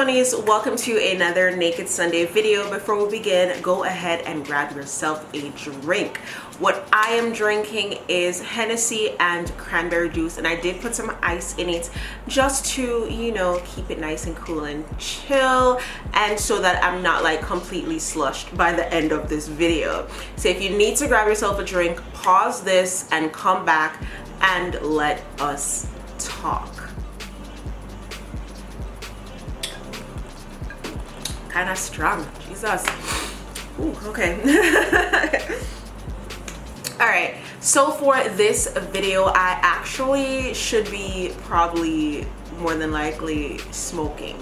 bunnies welcome to another naked sunday video. Before we begin go ahead and grab yourself a drink. What i am drinking is hennessy and cranberry juice and i did put some ice in it just to you know keep it nice and cool and chill and so that i'm not like completely slushed by the end of this video. So if you need to grab yourself a drink pause this and come back and let us talk kind of strong. Jesus. Ooh, okay. All right. So for this video, I actually should be probably more than likely smoking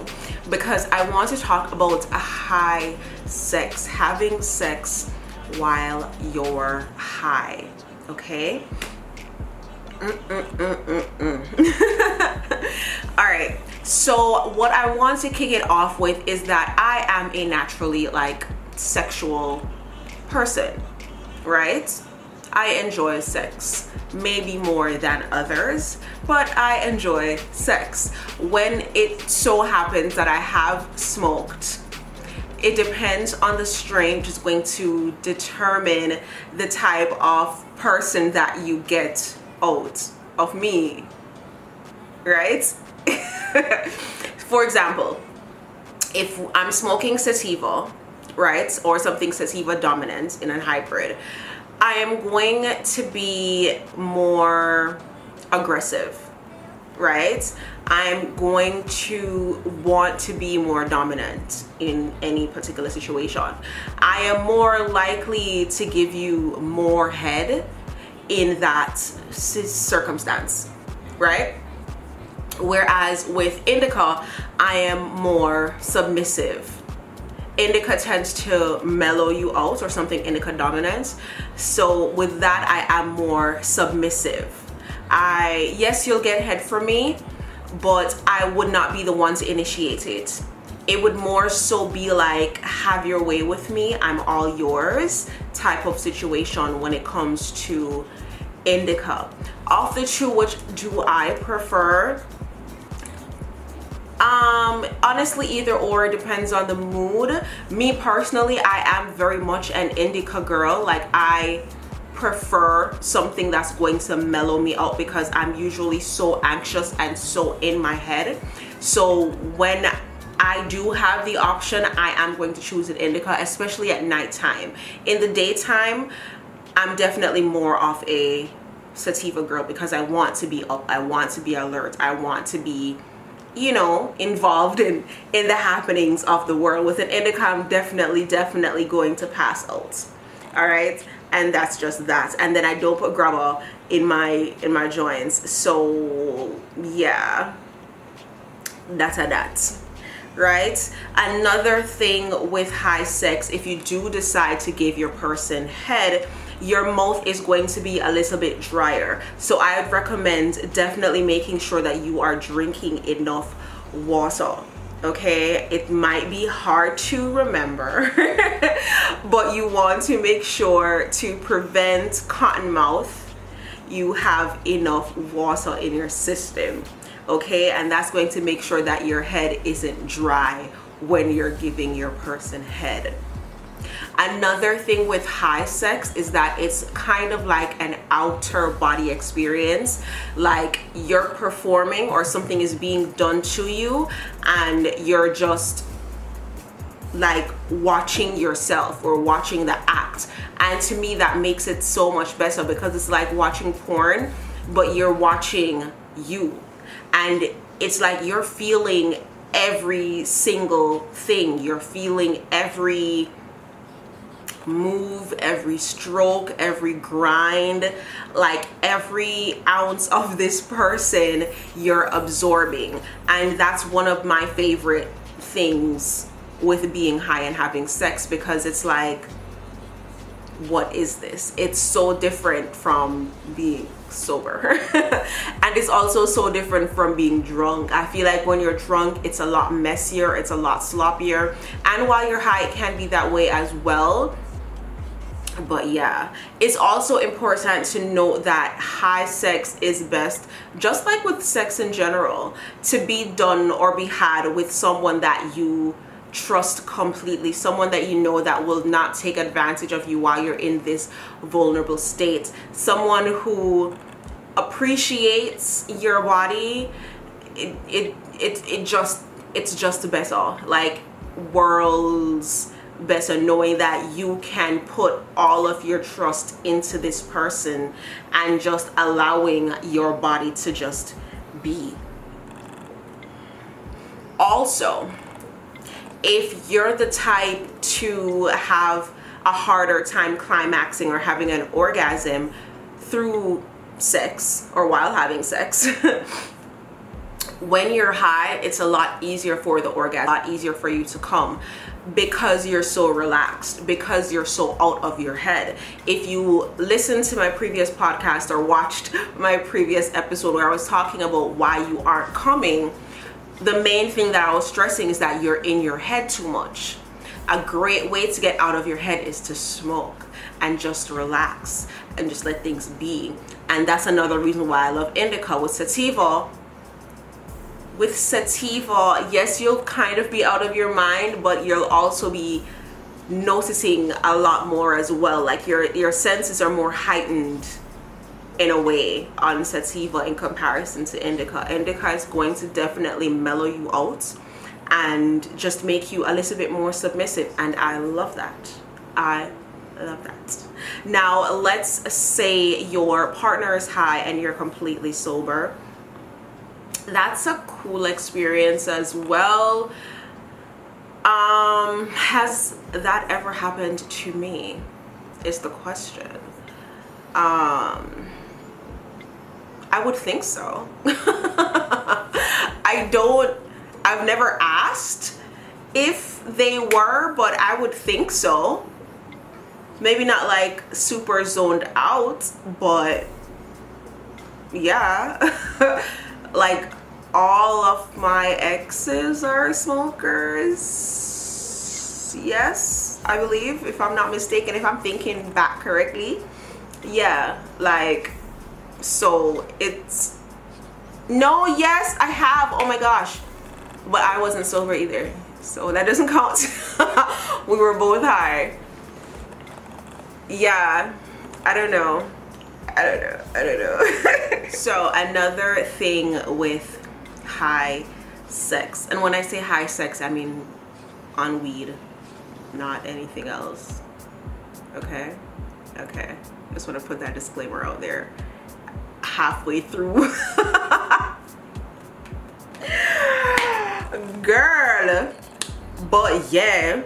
because I want to talk about a high sex, having sex while you're high. Okay. Mm -mm -mm All right. So what I want to kick it off with is that I am a naturally like sexual person, right? I enjoy sex, maybe more than others, but I enjoy sex. When it so happens that I have smoked, it depends on the strain, which is going to determine the type of person that you get out of me, right? for example, if I'm smoking sativa, right, or something sativa dominant in a hybrid, I am going to be more aggressive, right? I'm going to want to be more dominant in any particular situation. I am more likely to give you more head in that circumstance, right? Whereas with indica, I am more submissive. Indica tends to mellow you out or something indica dominance. So with that, I am more submissive. I, yes, you'll get head from me, but I would not be the one to initiate it. It would more so be like, have your way with me, I'm all yours type of situation when it comes to indica. Of the two, which do I prefer? Um honestly either or depends on the mood. Me personally i am very much an indica girl. Like i prefer something that's going to mellow me out because i'm usually so anxious and so in my head. So when I do have the option, I am going to choose an indica, especially at nighttime. In the daytime, I'm definitely more of a sativa girl because I want to be up, I want to be alert, I want to be you know involved in in the happenings of the world. With an indica definitely definitely going to pass out. All right and that's just that. And then i don't put grabba in my in my joints. So yeah. That's a that. Right? Another thing with high sex if you do decide to give your person head your mouth is going to be a little bit drier. So I recommend definitely making sure that you are drinking enough water okay? It might be hard to remember but you want to make sure to prevent cotton mouth you have enough water in your system okay? And that's going to make sure that your head isn't dry when you're giving your person head Another thing with high sex is that it's kind of like an outer body experience. Like you're performing or something is being done to you and you're just like watching yourself or watching the act. And to me, that makes it so much better because it's like watching porn, but you're watching you. And it's like you're feeling every single thing. You're feeling every move, every stroke, every grind, like every ounce of this person you're absorbing. And that's one of my favorite things with being high and having sex because it's like, what is this? It's so different from being sober. and it's also so different from being drunk. I feel like when you're drunk, it's a lot messier, it's a lot sloppier. And while you're high, it can be that way as well but yeah. It's also important to note that high sex is best just like with sex in general to be done or be had with someone that you trust completely someone that you know that will not take advantage of you while you're in this vulnerable state. Someone who appreciates your body it it it, it just it's just the better like worlds better knowing that you can put all of your trust into this person and just allowing your body to just be. Also if you're the type to have a harder time climaxing or having an orgasm through sex or while having sex when you're high it's a lot easier for the orgasm a lot easier for you to come because you're so relaxed because you're so out of your head. If you listen to my previous podcast or watched my previous episode where i was talking about why you aren't coming the main thing that i was stressing is that you're in your head too much. A great way to get out of your head is to smoke and just relax and just let things be. And that's another reason why i love indica with sativa with sativa, yes, you'll kind of be out of your mind, but you'll also be noticing a lot more as well. Like your your senses are more heightened in a way on sativa in comparison to indica. Indica is going to definitely mellow you out and just make you a little bit more submissive and I love that. I love that. Now, let's say your partner is high and you're completely sober that's a cool experience as well. Um has that ever happened to me is the question. Um i would think so. I don't i've never asked if they were but i would think so. Maybe not like super zoned out but yeah. Like all of my exes are smokers. Yes i believe if i'm not mistaken if i'm thinking back correctly. Yeah like so it's no yes i have oh my gosh but i wasn't sober either. So that doesn't count. We were both high. Yeah i don't know. I don't know. I don't know. so another thing with high sex. And when I say high sex, I mean on weed, not anything else. Okay? Okay. Just want to put that disclaimer out there halfway through. Girl. But yeah,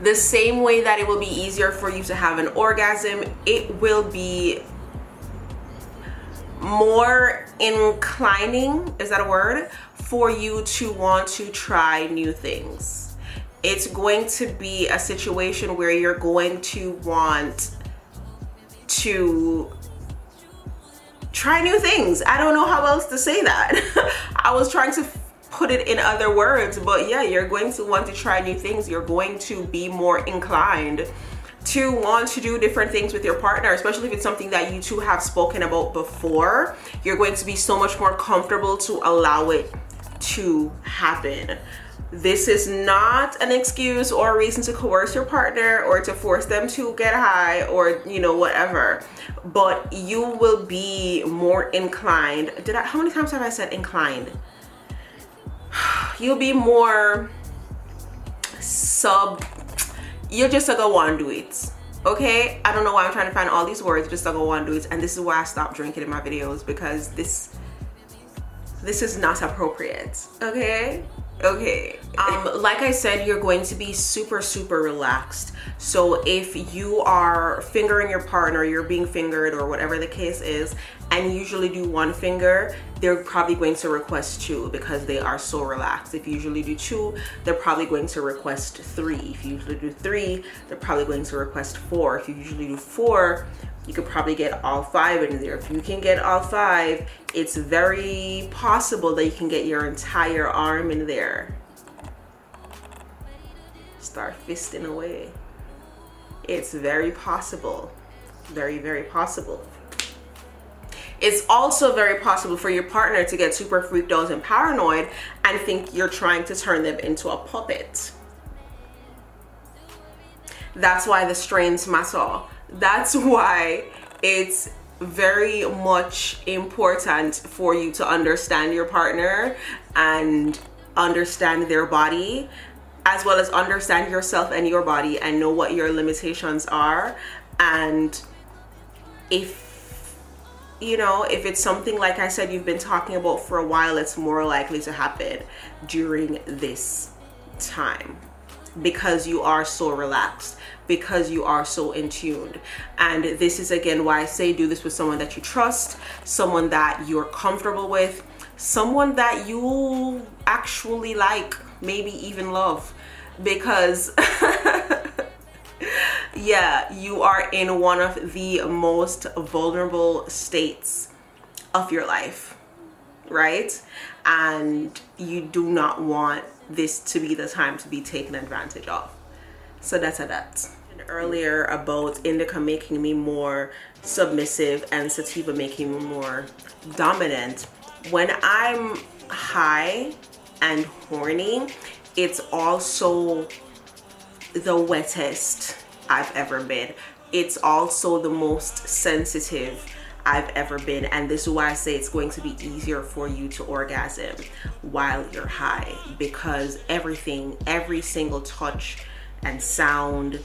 the same way that it will be easier for you to have an orgasm, it will be more inclining, is that a word? For you to want to try new things. It's going to be a situation where you're going to want to try new things. I don't know how else to say that. I was trying to put it in other words, but yeah, you're going to want to try new things. You're going to be more inclined to want to do different things with your partner, especially if it's something that you two have spoken about before, you're going to be so much more comfortable to allow it to happen. This is not an excuse or a reason to coerce your partner or to force them to get high or, you know, whatever. But you will be more inclined. Did I, how many times have I said inclined? You'll be more sub you're just to do it okay? I don't know why i'm trying to find all these words just to do it and this is why i stopped drinking in my videos because this this is not appropriate okay? Okay. Um like i said you're going to be super super relaxed. So if you are fingering your partner you're being fingered or whatever the case is and usually do one finger they're probably going to request two because they are so relaxed. If you usually do two they're probably going to request three. If you usually do three they're probably going to request four. If you usually do four you could probably get all five in there. If you can get all five it's very possible that you can get your entire arm in there. Start fisting away. It's very possible. Very, very possible. It's also very possible for your partner to get super freaked out and paranoid and think you're trying to turn them into a puppet. That's why the strains matter. That's why it's very much important for you to understand your partner and understand their body as well as understand yourself and your body and know what your limitations are and if you know if it's something like i said you've been talking about for a while it's more likely to happen during this time. Because you are so relaxed because you are so in tuned and this is again why i say do this with someone that you trust someone that you're comfortable with someone that you actually like maybe even love. Because yeah you are in one of the most vulnerable states of your life right and you do not want this to be the time to be taken advantage of. So that's a that. Earlier about indica making me more submissive and sativa making me more dominant. When I'm high and horny, it's also the wettest I've ever been. It's also the most sensitive I've ever been. And this is why I say it's going to be easier for you to orgasm while you're high because everything, every single touch and sound,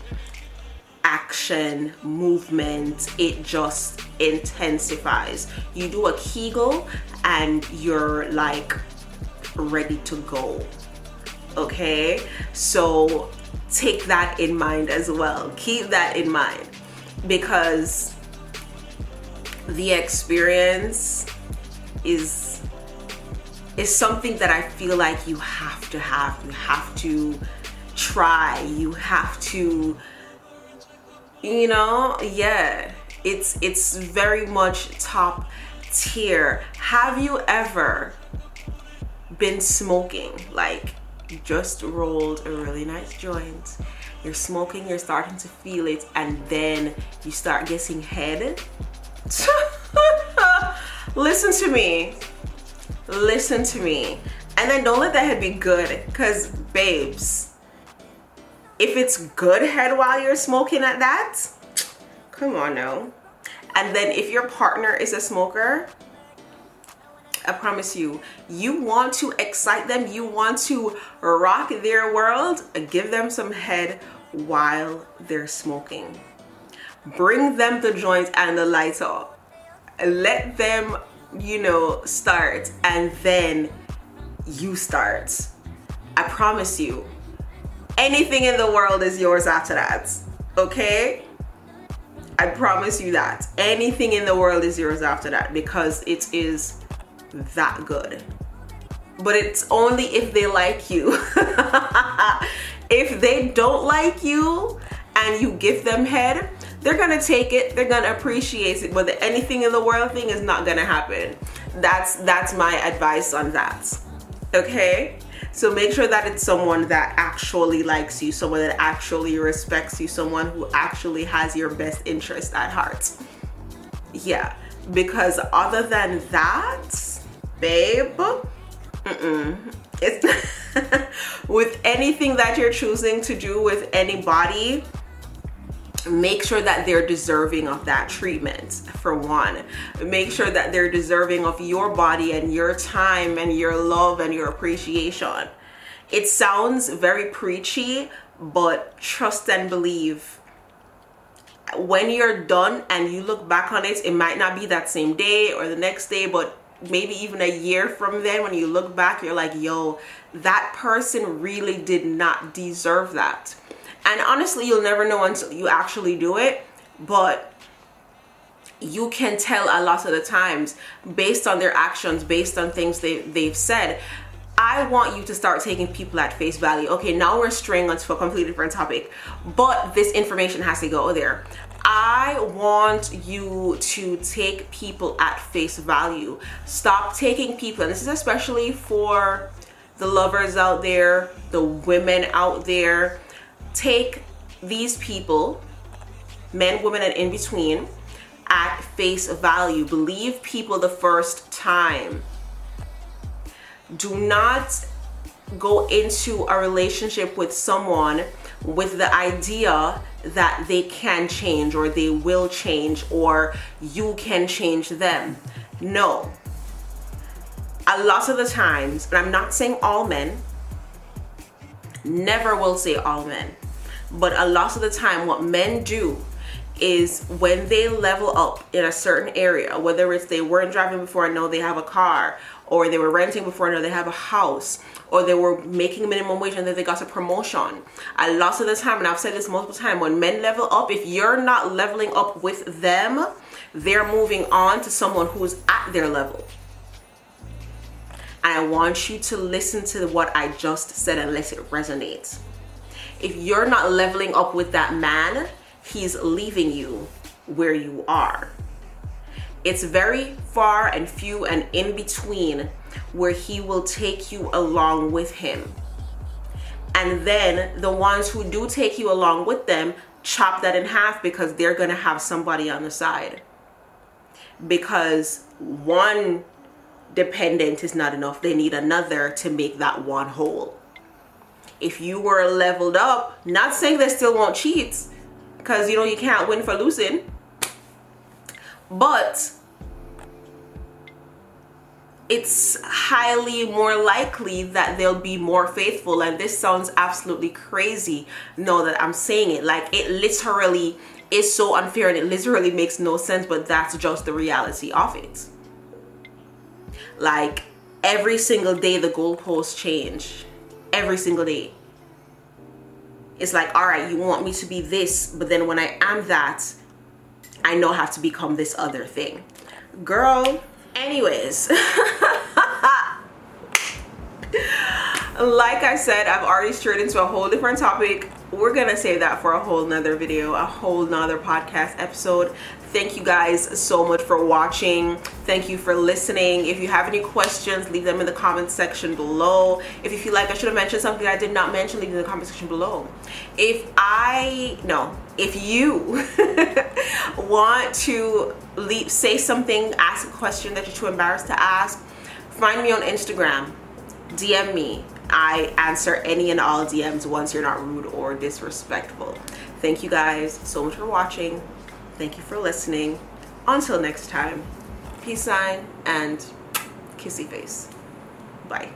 action, movement, it just intensifies. You do a Kegel and you're like ready to go. Okay? So take that in mind as well. Keep that in mind because the experience is is something that I feel like you have to have. You have to try. You have to you know, yeah. It's it's very much top tier. Have you ever been smoking like just rolled a really nice joint you're smoking you're starting to feel it and then you start getting head Listen to me. Listen to me. And then don't let that head be good. Because, babes, if it's good head while you're smoking at that, come on now. And then if your partner is a smoker, I promise you, you want to excite them, you want to rock their world, give them some head while they're smoking. Bring them the joint and the lighter let them you know start and then you start. I promise you anything in the world is yours after that okay? I promise you that. Anything in the world is yours after that because it is that good. But it's only if they like you. If they don't like you and you give them head they're gonna take it they're gonna appreciate it. But the anything in the world thing is not gonna happen. That's that's my advice on that. Okay? So make sure that it's someone that actually likes you someone that actually respects you someone who actually has your best interest at heart. Yeah. Because other than that babe. Mm-mm. it's with anything that you're choosing to do with anybody make sure that they're deserving of that treatment for one. Make sure that they're deserving of your body and your time and your love and your appreciation. It sounds very preachy but trust and believe. When you're done and you look back on it it might not be that same day or the next day but maybe even a year from then when you look back you're like yo that person really did not deserve that and honestly, you'll never know until you actually do it. But you can tell a lot of the times based on their actions, based on things they, they've said. I want you to start taking people at face value. Okay, now we're straying onto a completely different topic, but this information has to go there. I want you to take people at face value. Stop taking people, and this is especially for the lovers out there, the women out there take these people men, women, and in between at face value. Believe people the first time. Do not go into a relationship with someone with the idea that they can change or they will change or you can change them. No. A lot of the times, and I'm not saying all men, never will say all men, but a lot of the time, what men do is when they level up in a certain area, whether it's they weren't driving before and know they have a car, or they were renting before and they have a house, or they were making minimum wage and then they got a promotion. A lot of the time, and I've said this multiple times, when men level up, if you're not leveling up with them, they're moving on to someone who's at their level. I want you to listen to what I just said and let it resonate. If you're not leveling up with that man, he's leaving you where you are. It's very far and few and in between where he will take you along with him. And then the ones who do take you along with them chop that in half because they're going to have somebody on the side. Because one dependent is not enough, they need another to make that one whole. If you were leveled up, not saying they still won't cheat, because you know you can't win for losing. But it's highly more likely that they'll be more faithful. And this sounds absolutely crazy. Know that I'm saying it like it literally is so unfair and it literally makes no sense, but that's just the reality of it. Like every single day, the goalposts change. Every single day it's like all right you want me to be this but then when i am that i know have to become this other thing. Girl anyways. Like i said i've already strayed into a whole different topic. We're gonna save that for a whole nother video a whole nother podcast episode. Thank you guys so much for watching. Thank you for listening. If you have any questions leave them in the comment section below. If you feel like i should have mentioned something i did not mention leave it in the comment section below. If i no if you want to leave, say something ask a question that you're too embarrassed to ask find me on instagram dm me I answer any and all DMs once you're not rude or disrespectful. Thank you guys so much for watching. Thank you for listening. Until next time, peace sign and kissy face. Bye.